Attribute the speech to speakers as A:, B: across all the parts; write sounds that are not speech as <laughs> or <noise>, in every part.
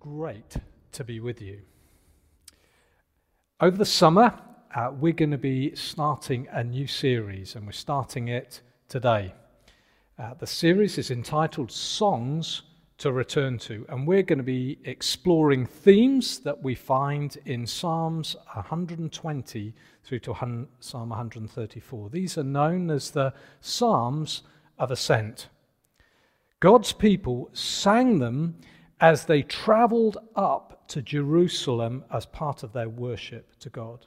A: great to be with you. Over the summer, uh, we're going to be starting a new series, and we're starting it today. Uh, the series is entitled Songs to Return to, and we're going to be exploring themes that we find in Psalms 120 through to Psalm 134. These are known as the Psalms of Ascent. God's people sang them as they traveled up to Jerusalem as part of their worship to God.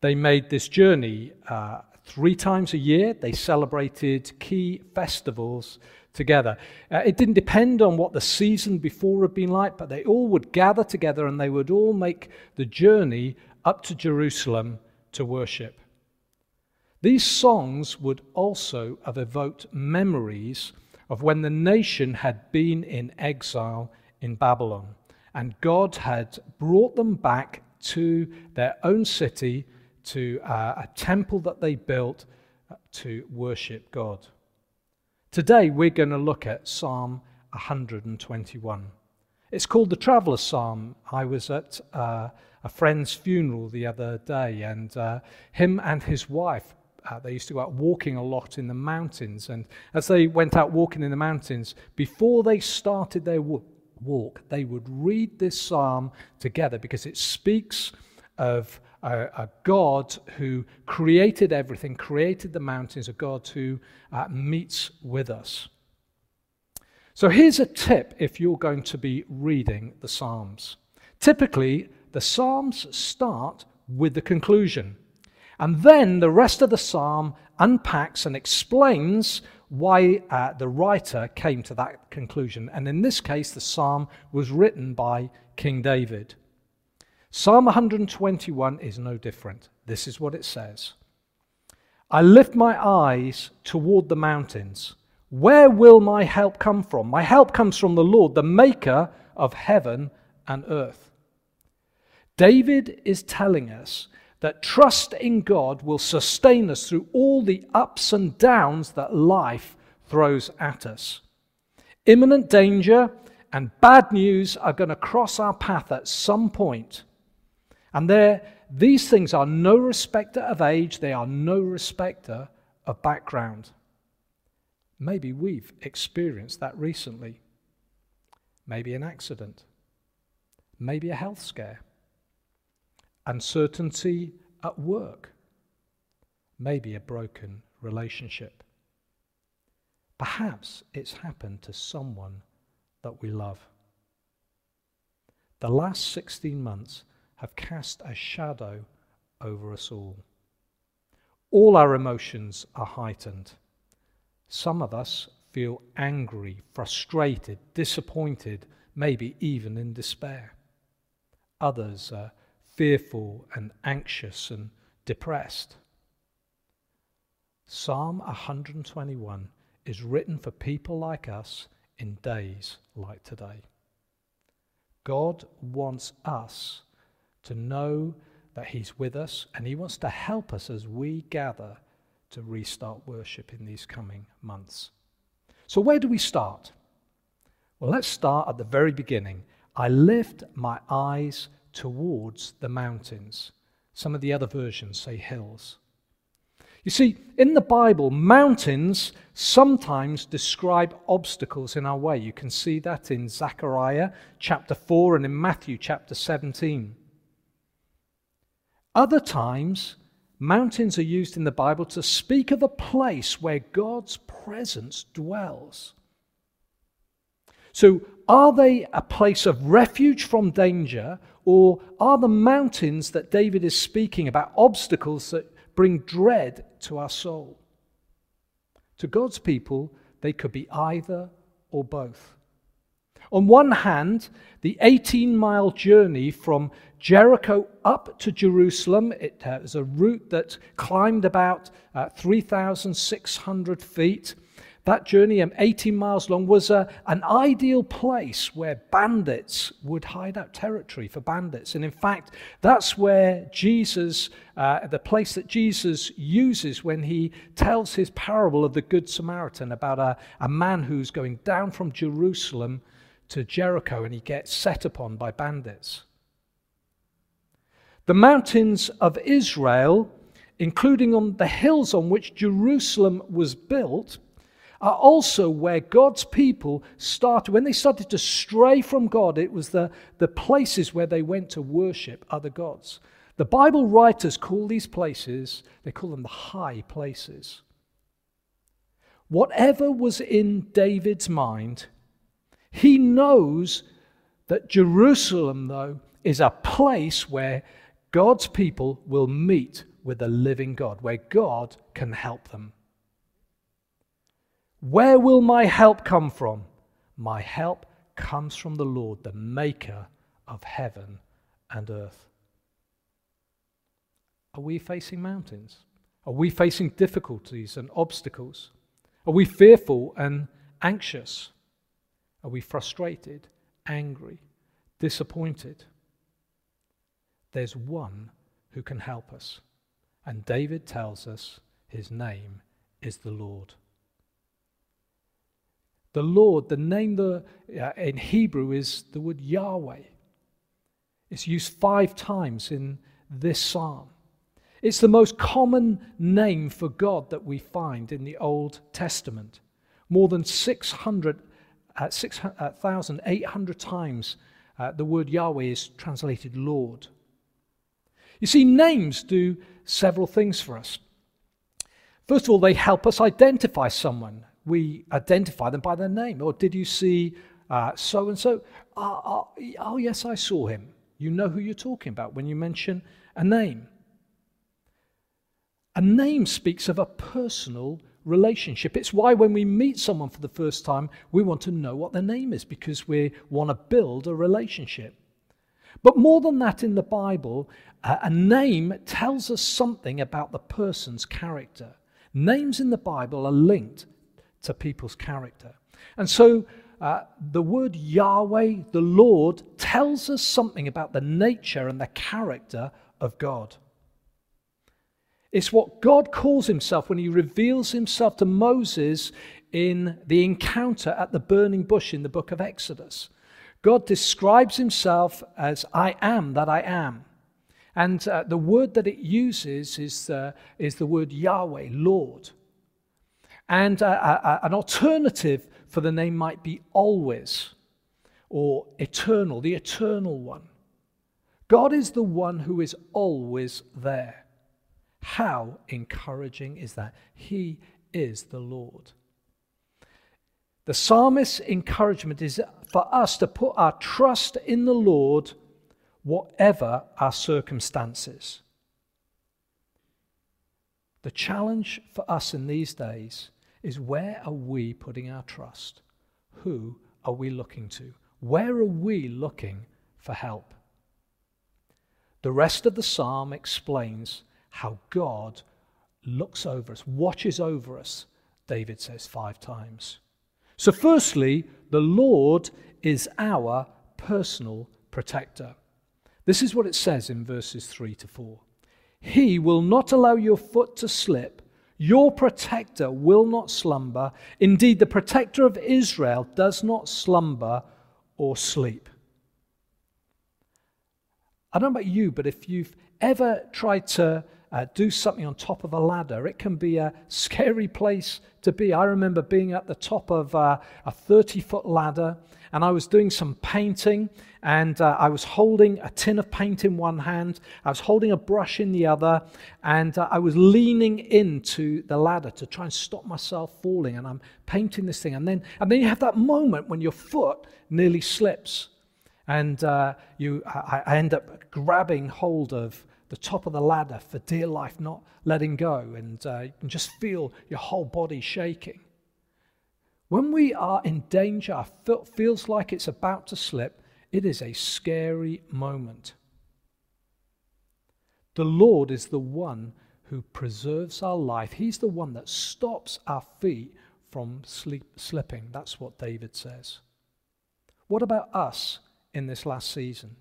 A: They made this journey uh, three times a year. They celebrated key festivals together. Uh, it didn't depend on what the season before had been like, but they all would gather together and they would all make the journey up to Jerusalem to worship. These songs would also have evoked memories of when the nation had been in exile in Babylon. And God had brought them back to their own city, to uh, a temple that they built uh, to worship God. Today, we're going to look at Psalm 121. It's called the Traveler's Psalm. I was at uh, a friend's funeral the other day, and uh, him and his wife uh, they used to go out walking a lot in the mountains. And as they went out walking in the mountains, before they started their walk, they would read this psalm together because it speaks of a, a God who created everything, created the mountains, a God who uh, meets with us. So here's a tip if you're going to be reading the Psalms. Typically, the Psalms start with the conclusion. And then the rest of the psalm unpacks and explains why uh, the writer came to that conclusion. And in this case, the psalm was written by King David. Psalm 121 is no different. This is what it says I lift my eyes toward the mountains. Where will my help come from? My help comes from the Lord, the maker of heaven and earth. David is telling us that trust in God will sustain us through all the ups and downs that life throws at us. Imminent danger and bad news are going to cross our path at some point. And there, these things are no respecter of age, they are no respecter of background. Maybe we've experienced that recently. Maybe an accident. Maybe a health scare uncertainty at work, maybe a broken relationship. Perhaps it's happened to someone that we love. The last 16 months have cast a shadow over us all. All our emotions are heightened. Some of us feel angry, frustrated, disappointed, maybe even in despair. Others are fearful and anxious and depressed. Psalm 121 is written for people like us in days like today. God wants us to know that He's with us and He wants to help us as we gather to restart worship in these coming months. So, where do we start? Well, let's start at the very beginning. I lift my eyes towards the mountains. Some of the other versions say hills. You see, in the Bible, mountains sometimes describe obstacles in our way. You can see that in Zechariah chapter 4 and in Matthew chapter 17. Other times, mountains are used in the Bible to speak of a place where God's presence dwells. So, are they a place of refuge from danger, or are the mountains that David is speaking about obstacles that bring dread to our soul? To God's people, they could be either or both. On one hand, the 18 mile journey from Jericho up to Jerusalem, it was a route that climbed about uh, 3,600 feet. That journey, 18 miles long, was a, an ideal place where bandits would hide out territory for bandits. And in fact, that's where Jesus, uh, the place that Jesus uses when he tells his parable of the Good Samaritan about a, a man who's going down from Jerusalem to Jericho and he gets set upon by bandits. The mountains of Israel, including on the hills on which Jerusalem was built, are also where God's people started. When they started to stray from God, it was the, the places where they went to worship other gods. The Bible writers call these places, they call them the high places. Whatever was in David's mind, he knows that Jerusalem, though, is a place where God's people will meet with the living God, where God can help them. Where will my help come from? My help comes from the Lord, the maker of heaven and earth. Are we facing mountains? Are we facing difficulties and obstacles? Are we fearful and anxious? Are we frustrated, angry, disappointed? There's one who can help us. And David tells us his name is the Lord. The Lord, the name the, uh, in Hebrew is the word Yahweh. It's used five times in this psalm. It's the most common name for God that we find in the Old Testament. More than 600, uh, 6,800 uh, times uh, the word Yahweh is translated Lord. You see, names do several things for us. First of all, they help us identify someone we identify them by their name. Or did you see so and so? Oh, yes, I saw him. You know who you're talking about when you mention a name. A name speaks of a personal relationship. It's why when we meet someone for the first time, we want to know what their name is because we want to build a relationship. But more than that, in the Bible, a name tells us something about the person's character. Names in the Bible are linked to people's character. And so uh, the word Yahweh, the Lord, tells us something about the nature and the character of God. It's what God calls himself when he reveals himself to Moses in the encounter at the burning bush in the book of Exodus. God describes himself as I am that I am. And uh, the word that it uses is, uh, is the word Yahweh, Lord. And uh, an alternative for the name might be always or eternal, the eternal one. God is the one who is always there. How encouraging is that? He is the Lord. The psalmist's encouragement is for us to put our trust in the Lord, whatever our circumstances. The challenge for us in these days is where are we putting our trust? Who are we looking to? Where are we looking for help? The rest of the psalm explains how God looks over us, watches over us, David says five times. So, firstly, the Lord is our personal protector. This is what it says in verses 3 to 4. He will not allow your foot to slip. Your protector will not slumber. Indeed, the protector of Israel does not slumber or sleep. I don't know about you, but if you've ever tried to uh, do something on top of a ladder, it can be a scary place to be. I remember being at the top of uh, a 30 foot ladder and I was doing some painting, and uh, I was holding a tin of paint in one hand, I was holding a brush in the other, and uh, I was leaning into the ladder to try and stop myself falling. And I'm painting this thing, and then and then you have that moment when your foot nearly slips, and uh, you I, I end up grabbing hold of the top of the ladder for dear life, not letting go, and uh, you can just feel your whole body shaking. When we are in danger, our foot feels like it's about to slip, it is a scary moment. The Lord is the one who preserves our life. He's the one that stops our feet from sleep, slipping. That's what David says. What about us in this last season?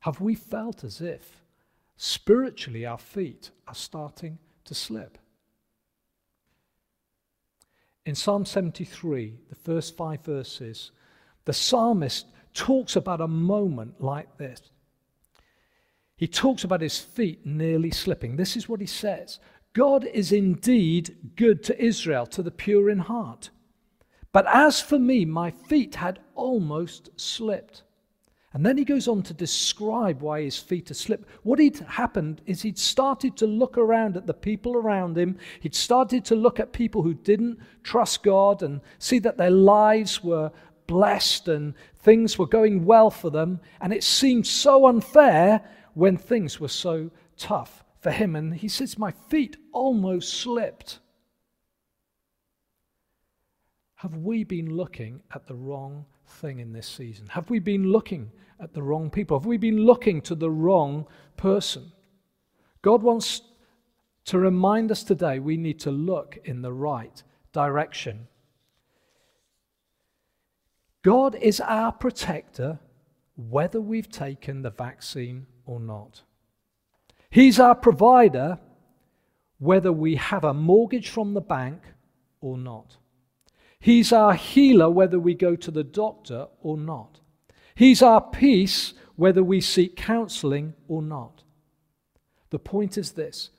A: Have we felt as if spiritually our feet are starting to slip. In Psalm 73, the first five verses, the psalmist talks about a moment like this. He talks about his feet nearly slipping. This is what he says God is indeed good to Israel, to the pure in heart. But as for me, my feet had almost slipped. And then he goes on to describe why his feet had slipped. What had happened is he'd started to look around at the people around him. He'd started to look at people who didn't trust God and see that their lives were blessed and things were going well for them. And it seemed so unfair when things were so tough for him. And he says, My feet almost slipped. Have we been looking at the wrong thing in this season? Have we been looking at the wrong people? Have we been looking to the wrong person? God wants to remind us today we need to look in the right direction. God is our protector whether we've taken the vaccine or not. He's our provider whether we have a mortgage from the bank or not. He's our healer whether we go to the doctor or not. He's our peace whether we seek counseling or not. The point is this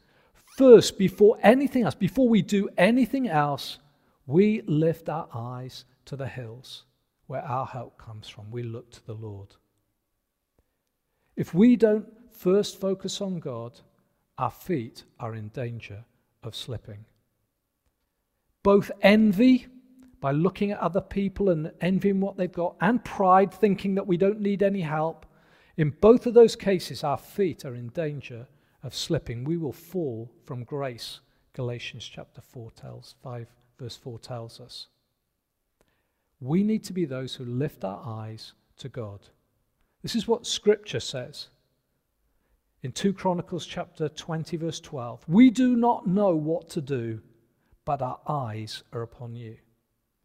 A: first, before anything else, before we do anything else, we lift our eyes to the hills where our help comes from. We look to the Lord. If we don't first focus on God, our feet are in danger of slipping. Both envy by looking at other people and envying what they've got, and pride, thinking that we don't need any help. In both of those cases, our feet are in danger of slipping. We will fall from grace, Galatians chapter 4 tells, 5 verse 4 tells us. We need to be those who lift our eyes to God. This is what Scripture says. In 2 Chronicles chapter 20, verse 12, we do not know what to do, but our eyes are upon you.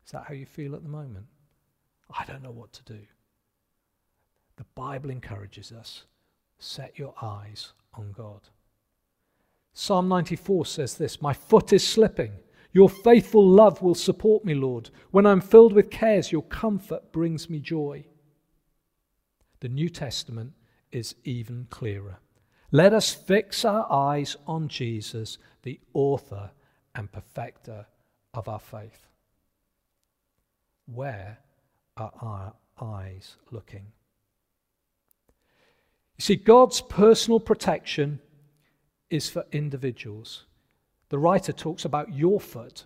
A: Is that how you feel at the moment? I don't know what to do. The Bible encourages us set your eyes on God. Psalm 94 says this My foot is slipping. Your faithful love will support me, Lord. When I'm filled with cares, your comfort brings me joy. The New Testament is even clearer. Let us fix our eyes on Jesus, the author and perfecter of our faith. Where are our eyes looking? You see, God's personal protection is for individuals. The writer talks about your foot,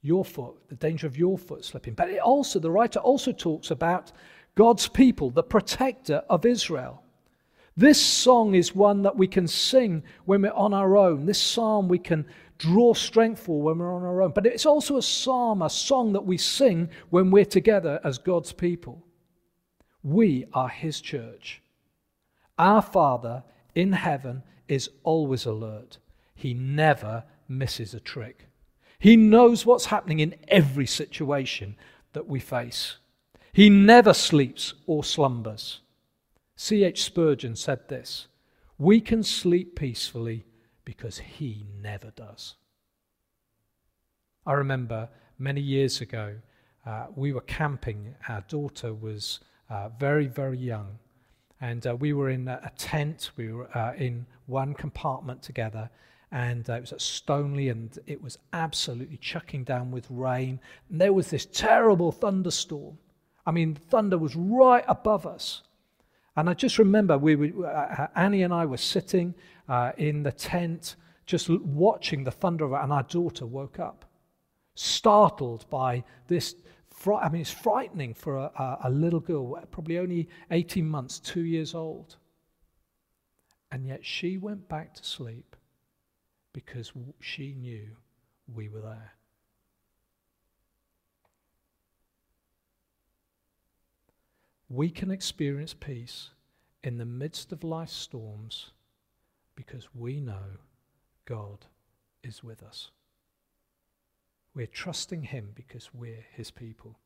A: your foot, the danger of your foot slipping. But it also, the writer also talks about God's people, the protector of Israel. This song is one that we can sing when we're on our own. This psalm we can draw strength for when we're on our own. But it's also a psalm, a song that we sing when we're together as God's people. We are His church. Our Father in heaven is always alert, He never misses a trick. He knows what's happening in every situation that we face. He never sleeps or slumbers. C.H. Spurgeon said this We can sleep peacefully because he never does. I remember many years ago, uh, we were camping. Our daughter was uh, very, very young. And uh, we were in a, tent. We were uh, in one compartment together. And uh, it was at Stoneleigh, and it was absolutely chucking down with rain. And there was this terrible thunderstorm. I mean, thunder was right above us. And I just remember we were, uh, Annie and I were sitting uh, in the tent, just watching the thunder, and our daughter woke up, startled by this. I mean, it's frightening for a, a little girl, probably only 18 months, two years old. And yet she went back to sleep because she knew we were there. We can experience peace in the midst of life's storms because we know God is with us. We're trusting Him because we're His people.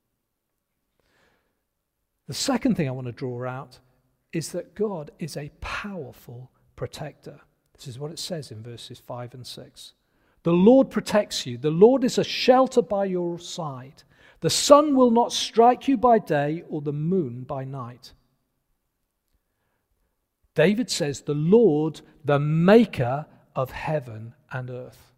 A: The second thing I want to draw out is that God is a powerful protector. This is what it says in verses 5 and 6. The Lord protects you. The Lord is a shelter by your side. The sun will not strike you by day or the moon by night. David says, The Lord, the maker of heaven and earth.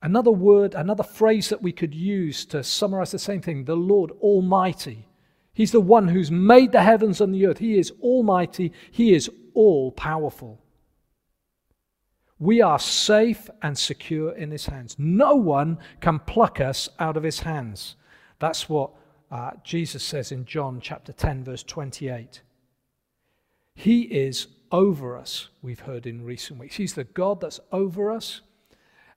A: Another word, another phrase that we could use to summarize the same thing the Lord Almighty. He's the one who's made the heavens and the earth. He is Almighty, He is all powerful. We are safe and secure in His hands. No one can pluck us out of His hands. That's what uh, Jesus says in John chapter 10, verse 28. He is over us, we've heard in recent weeks. He's the God that's over us.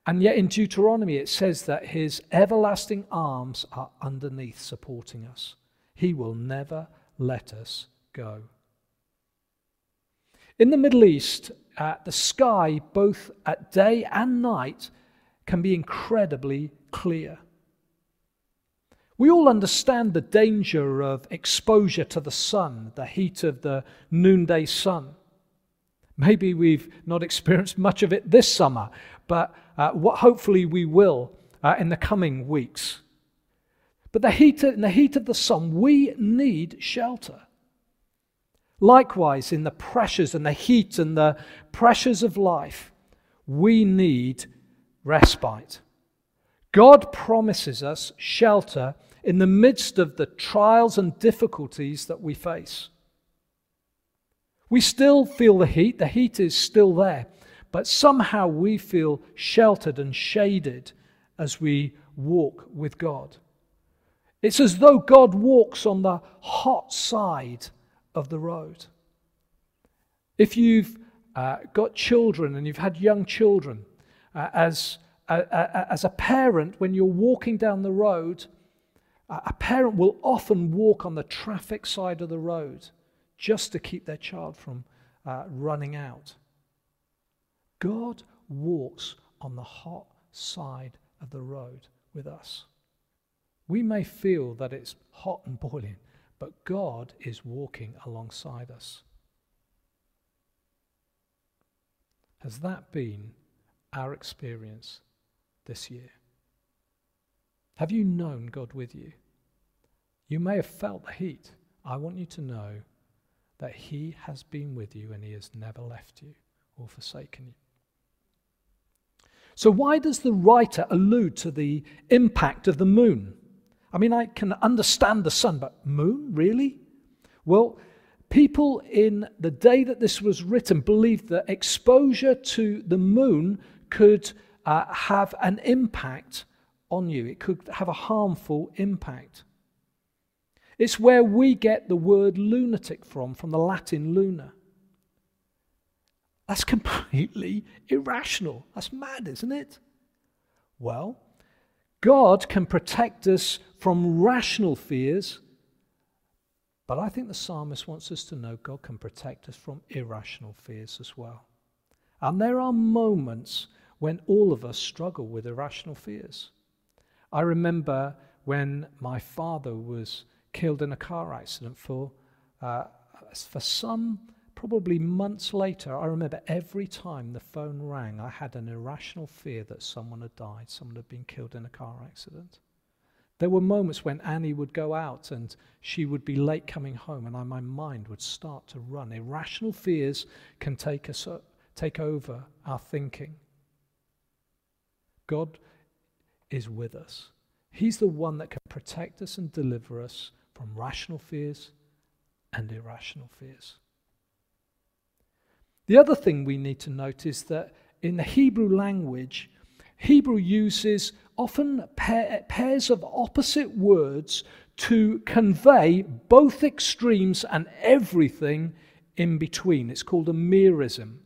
A: And yet in Deuteronomy, it says that his everlasting arms are underneath supporting us. He will never let us go. In the Middle East, uh, the sky, both at day and night, can be incredibly clear. We all understand the danger of exposure to the sun, the heat of the noonday sun. Maybe we've not experienced much of it this summer, but uh, what hopefully we will uh, in the coming weeks. But the heat, in the heat of the sun, we need shelter. Likewise, in the pressures and the heat and the pressures of life, we need respite. God promises us shelter in the midst of the trials and difficulties that we face. We still feel the heat, the heat is still there, but somehow we feel sheltered and shaded as we walk with God. It's as though God walks on the hot side of the road. If you've uh, got children and you've had young children, uh, as, uh, uh as a parent, when you're walking down the road, a parent will often walk on the traffic side of the road just to keep their child from uh, running out. God walks on the hot side of the road with us. We may feel that it's hot and boiling, but God is walking alongside us. Has that been our experience this year? Have you known God with you? You may have felt the heat. I want you to know that He has been with you and He has never left you or forsaken you. So, why does the writer allude to the impact of the moon? I mean, I can understand the sun, but moon, really? Well, people in the day that this was written believed that exposure to the moon could uh, have an impact on you, it could have a harmful impact. It's where we get the word lunatic from, from the Latin luna. That's <laughs> completely irrational. That's mad, isn't it? Well, God can protect us from rational fears, but I think the psalmist wants us to know God can protect us from irrational fears as well. And there are moments when all of us struggle with irrational fears. I remember when my father was killed in a car accident for, uh, for some Probably months later, I remember every time the phone rang, I had an irrational fear that someone had died, someone had been killed in a car accident. There were moments when Annie would go out and she would be late coming home, and I, my mind would start to run. Irrational fears can take, us, uh, take over our thinking. God is with us. He's the one that can protect us and deliver us from rational fears and irrational fears. The other thing we need to note is that in the Hebrew language, Hebrew uses often pair, pairs of opposite words to convey both extremes and everything in between. It's called a merism.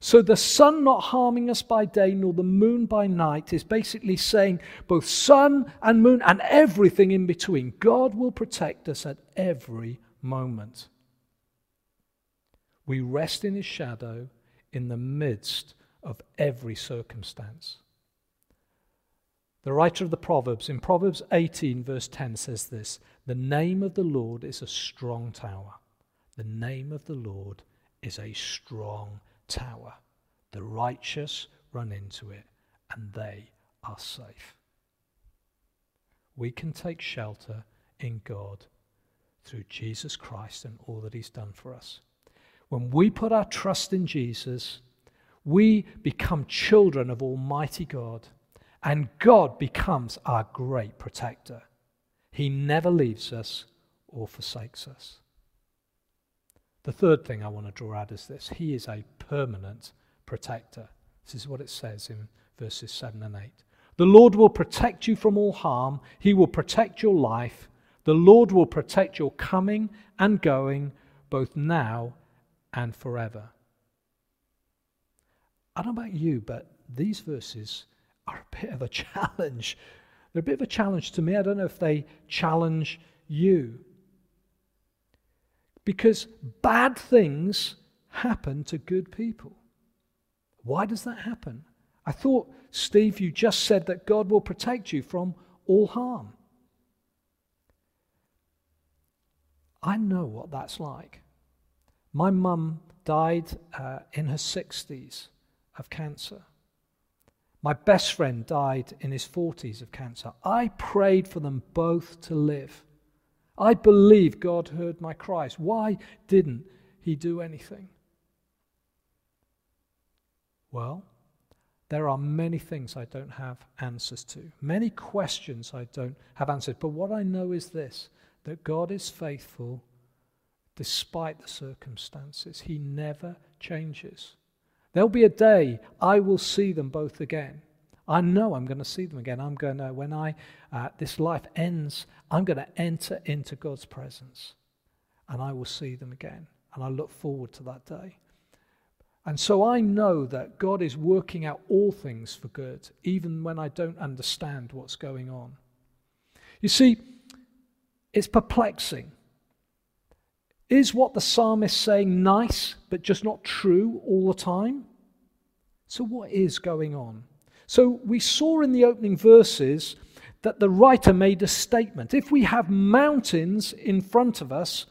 A: So the sun not harming us by day nor the moon by night is basically saying both sun and moon and everything in between. God will protect us at every moment. We rest in his shadow in the midst of every circumstance. The writer of the Proverbs, in Proverbs 18, verse 10, says this The name of the Lord is a strong tower. The name of the Lord is a strong tower. The righteous run into it, and they are safe. we can take shelter in God through Jesus Christ and all that He's done for us. When we put our trust in Jesus, we become children of Almighty God, and God becomes our great protector. He never leaves us or forsakes us. The third thing I want to draw out is this He is a permanent protector. This is what it says in verses 7 and 8. The Lord will protect you from all harm, He will protect your life. The Lord will protect your coming and going, both now and forever. I don't know about you, but these verses are a bit of a <laughs> challenge. They're a bit of a challenge to me. I don't know if they challenge you. Because bad things happen to good people. Why does that happen? I thought, Steve, you just said that God will protect you from all harm. I know what that's like. My mum died uh, in her 60s of cancer. My best friend died in his 40s of cancer. I prayed for them both to live. I believe God heard my cries. Why didn't He do anything? Well, there are many things I don't have answers to, many questions I don't have answers. But what I know is this that God is faithful despite the circumstances. He never changes. There'll be a day I will see them both again. I know I'm going to see them again. I'm going to, when I, uh, this life ends, I'm going to enter into God's presence and I will see them again. And I look forward to that day. And so I know that God is working out all things for good, even when I don't understand what's going on. You see, it's perplexing. Is what the psalmist saying nice, but just not true all the time? So, what is going on? So, we saw in the opening verses that the writer made a statement. If we have mountains in front of us,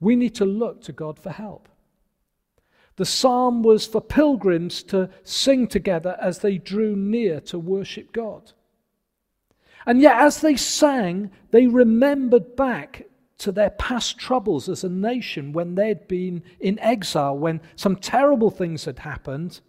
A: we need to look to God for help. The psalm was for pilgrims to sing together as they drew near to worship God. And yet, as they sang, they remembered back to their past troubles as a nation when they'd been in exile, when some terrible things had happened.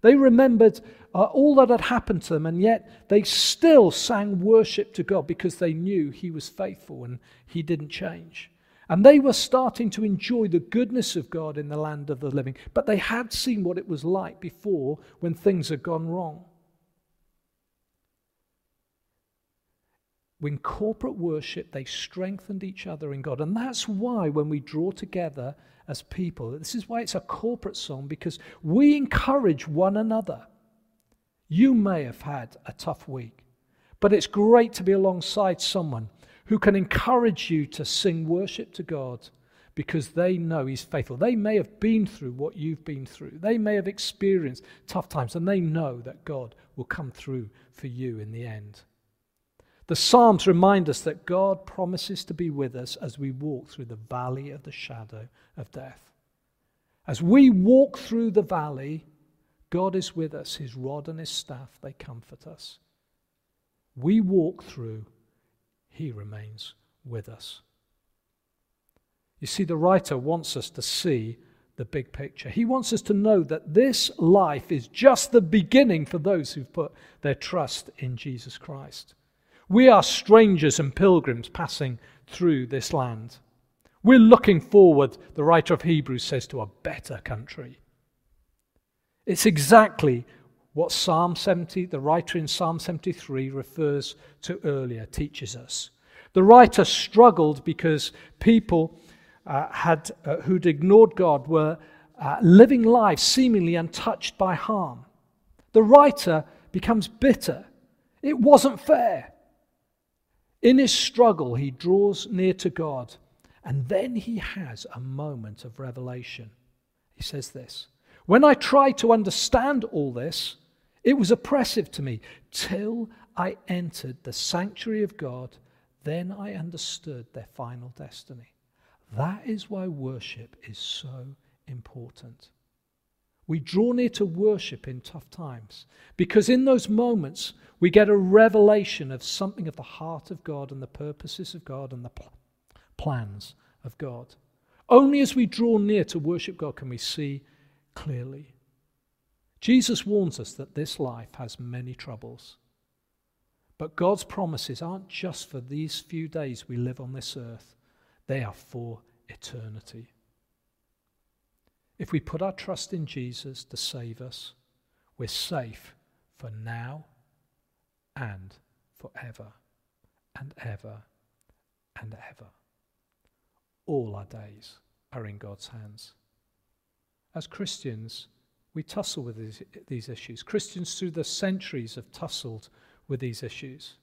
A: They remembered uh, all that had happened to them, and yet they still sang worship to God because they knew He was faithful and He didn't change. And they were starting to enjoy the goodness of God in the land of the living. But they had seen what it was like before when things had gone wrong. In corporate worship, they strengthened each other in God. And that's why when we draw together as people, this is why it's a corporate song, because we encourage one another. You may have had a tough week, but it's great to be alongside someone who can encourage you to sing worship to God because they know He's faithful. They may have been through what you've been through, they may have experienced tough times, and they know that God will come through for you in the end. The Psalms remind us that God promises to be with us as we walk through the valley of the shadow of death. As we walk through the valley, God is with us. His rod and his staff, they comfort us. We walk through he remains with us. You see, the writer wants us to see the big picture. He wants us to know that this life is just the beginning for those who've put their trust in Jesus Christ. We are strangers and pilgrims passing through this land. We're looking forward, the writer of Hebrews says, to a better country. It's exactly what Psalm 70, the writer in Psalm 73 refers to earlier, teaches us. The writer struggled because people uh, had, uh, who'd ignored God were uh, living lives seemingly untouched by harm. The writer becomes bitter. It wasn't fair. In his struggle, he draws near to God, and then he has a moment of revelation. He says this When I tried to understand all this, it was oppressive to me till I entered the sanctuary of God. Then I understood their final destiny. That is why worship is so important. We draw near to worship in tough times because in those moments we get a revelation of something of the heart of God and the purposes of God and the pl- plans of God. Only as we draw near to worship God can we see clearly. Jesus warns us that this life has many troubles. But God's promises aren't just for these few days we live on this earth, they are for eternity. If we put our trust in Jesus to save us, we're safe for now and forever and ever and ever. All our days are in God's hands. As Christians, we tussle with these, these issues. Christians through the centuries have tussled with these issues.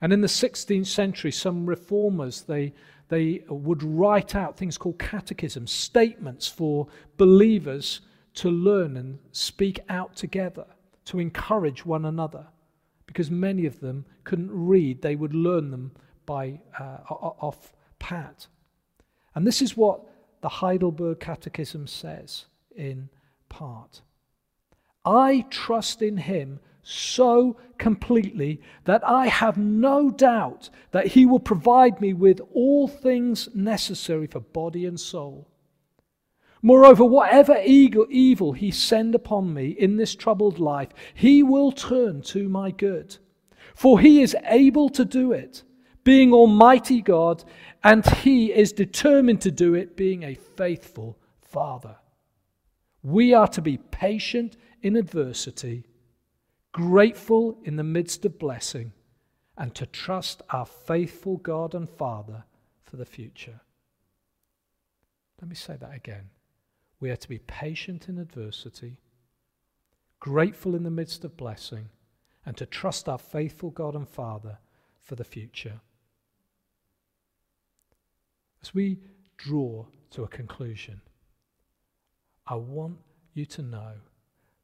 A: And in the 16th century, some reformers, they, they would write out things called catechisms, statements for believers to learn and speak out together, to encourage one another. Because many of them couldn't read, they would learn them by uh, off pat. And this is what the Heidelberg Catechism says in part. I trust in him so completely that I have no doubt that He will provide me with all things necessary for body and soul. Moreover, whatever evil He send upon me in this troubled life, He will turn to my good. For He is able to do it, being Almighty God, and He is determined to do it, being a faithful Father. We are to be patient in adversity grateful in the midst of blessing, and to trust our faithful God and Father for the future. Let me say that again. We are to be patient in adversity, grateful in the midst of blessing, and to trust our faithful God and Father for the future. As we draw to a conclusion, I want you to know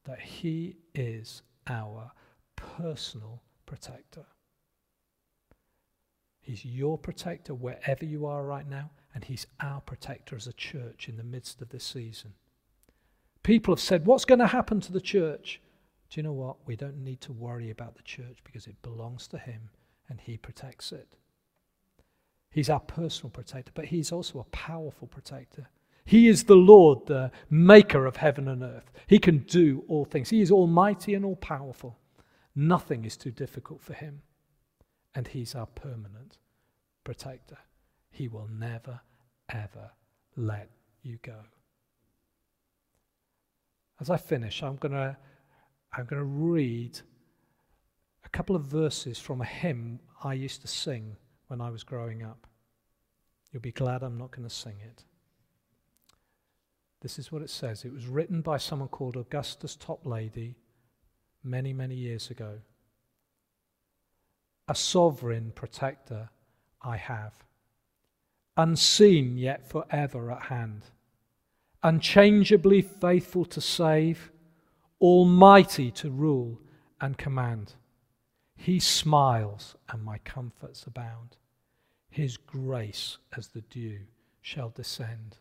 A: that He is our personal protector. He's your protector wherever you are right now, and He's our protector as a church in the midst of this season. People have said, What's going to happen to the church? Do you know what? We don't need to worry about the church because it belongs to Him and He protects it. He's our personal protector, but He's also a powerful protector. He is the Lord, the maker of heaven and earth. He can do all things. He is almighty and all powerful. Nothing is too difficult for him. And he's our permanent protector. He will never, ever let you go. As I finish, I'm going to I'm going to read a couple of verses from a hymn I used to sing when I was growing up. You'll be glad I'm not going to sing it. This is what it says. It was written by someone called Augustus Toplady many, many years ago. A sovereign protector I have, unseen yet forever at hand, unchangeably faithful to save, almighty to rule and command. He smiles and my comforts abound. His grace as the dew shall descend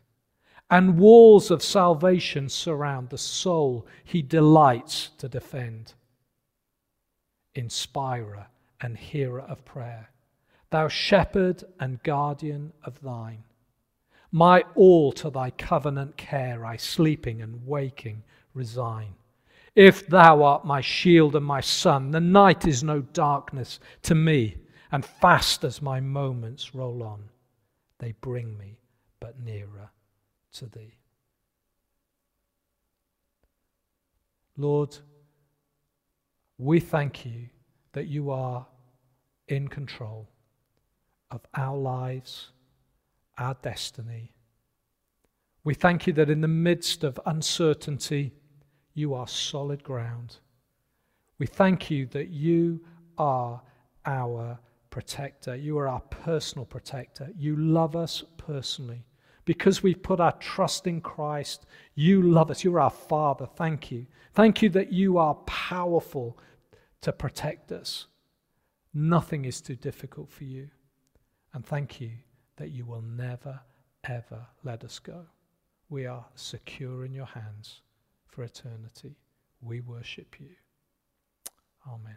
A: and walls of salvation surround the soul he delights to defend. Inspirer and hearer of prayer, thou shepherd and guardian of thine, my all to thy covenant care I sleeping and waking resign. If thou art my shield and my sun, the night is no darkness to me, and fast as my moments roll on, they bring me but nearer to thee. Lord, we thank you that you are in control of our lives, our destiny. We thank you that in the midst of uncertainty, you are solid ground. We thank you that you are our protector. You are our personal protector. You love us personally. Because we've put our trust in Christ, you love us. You're our Father. Thank you. Thank you that you are powerful to protect us. Nothing is too difficult for you. And thank you that you will never, ever let us go. We are secure in your hands for eternity. We worship you. Amen.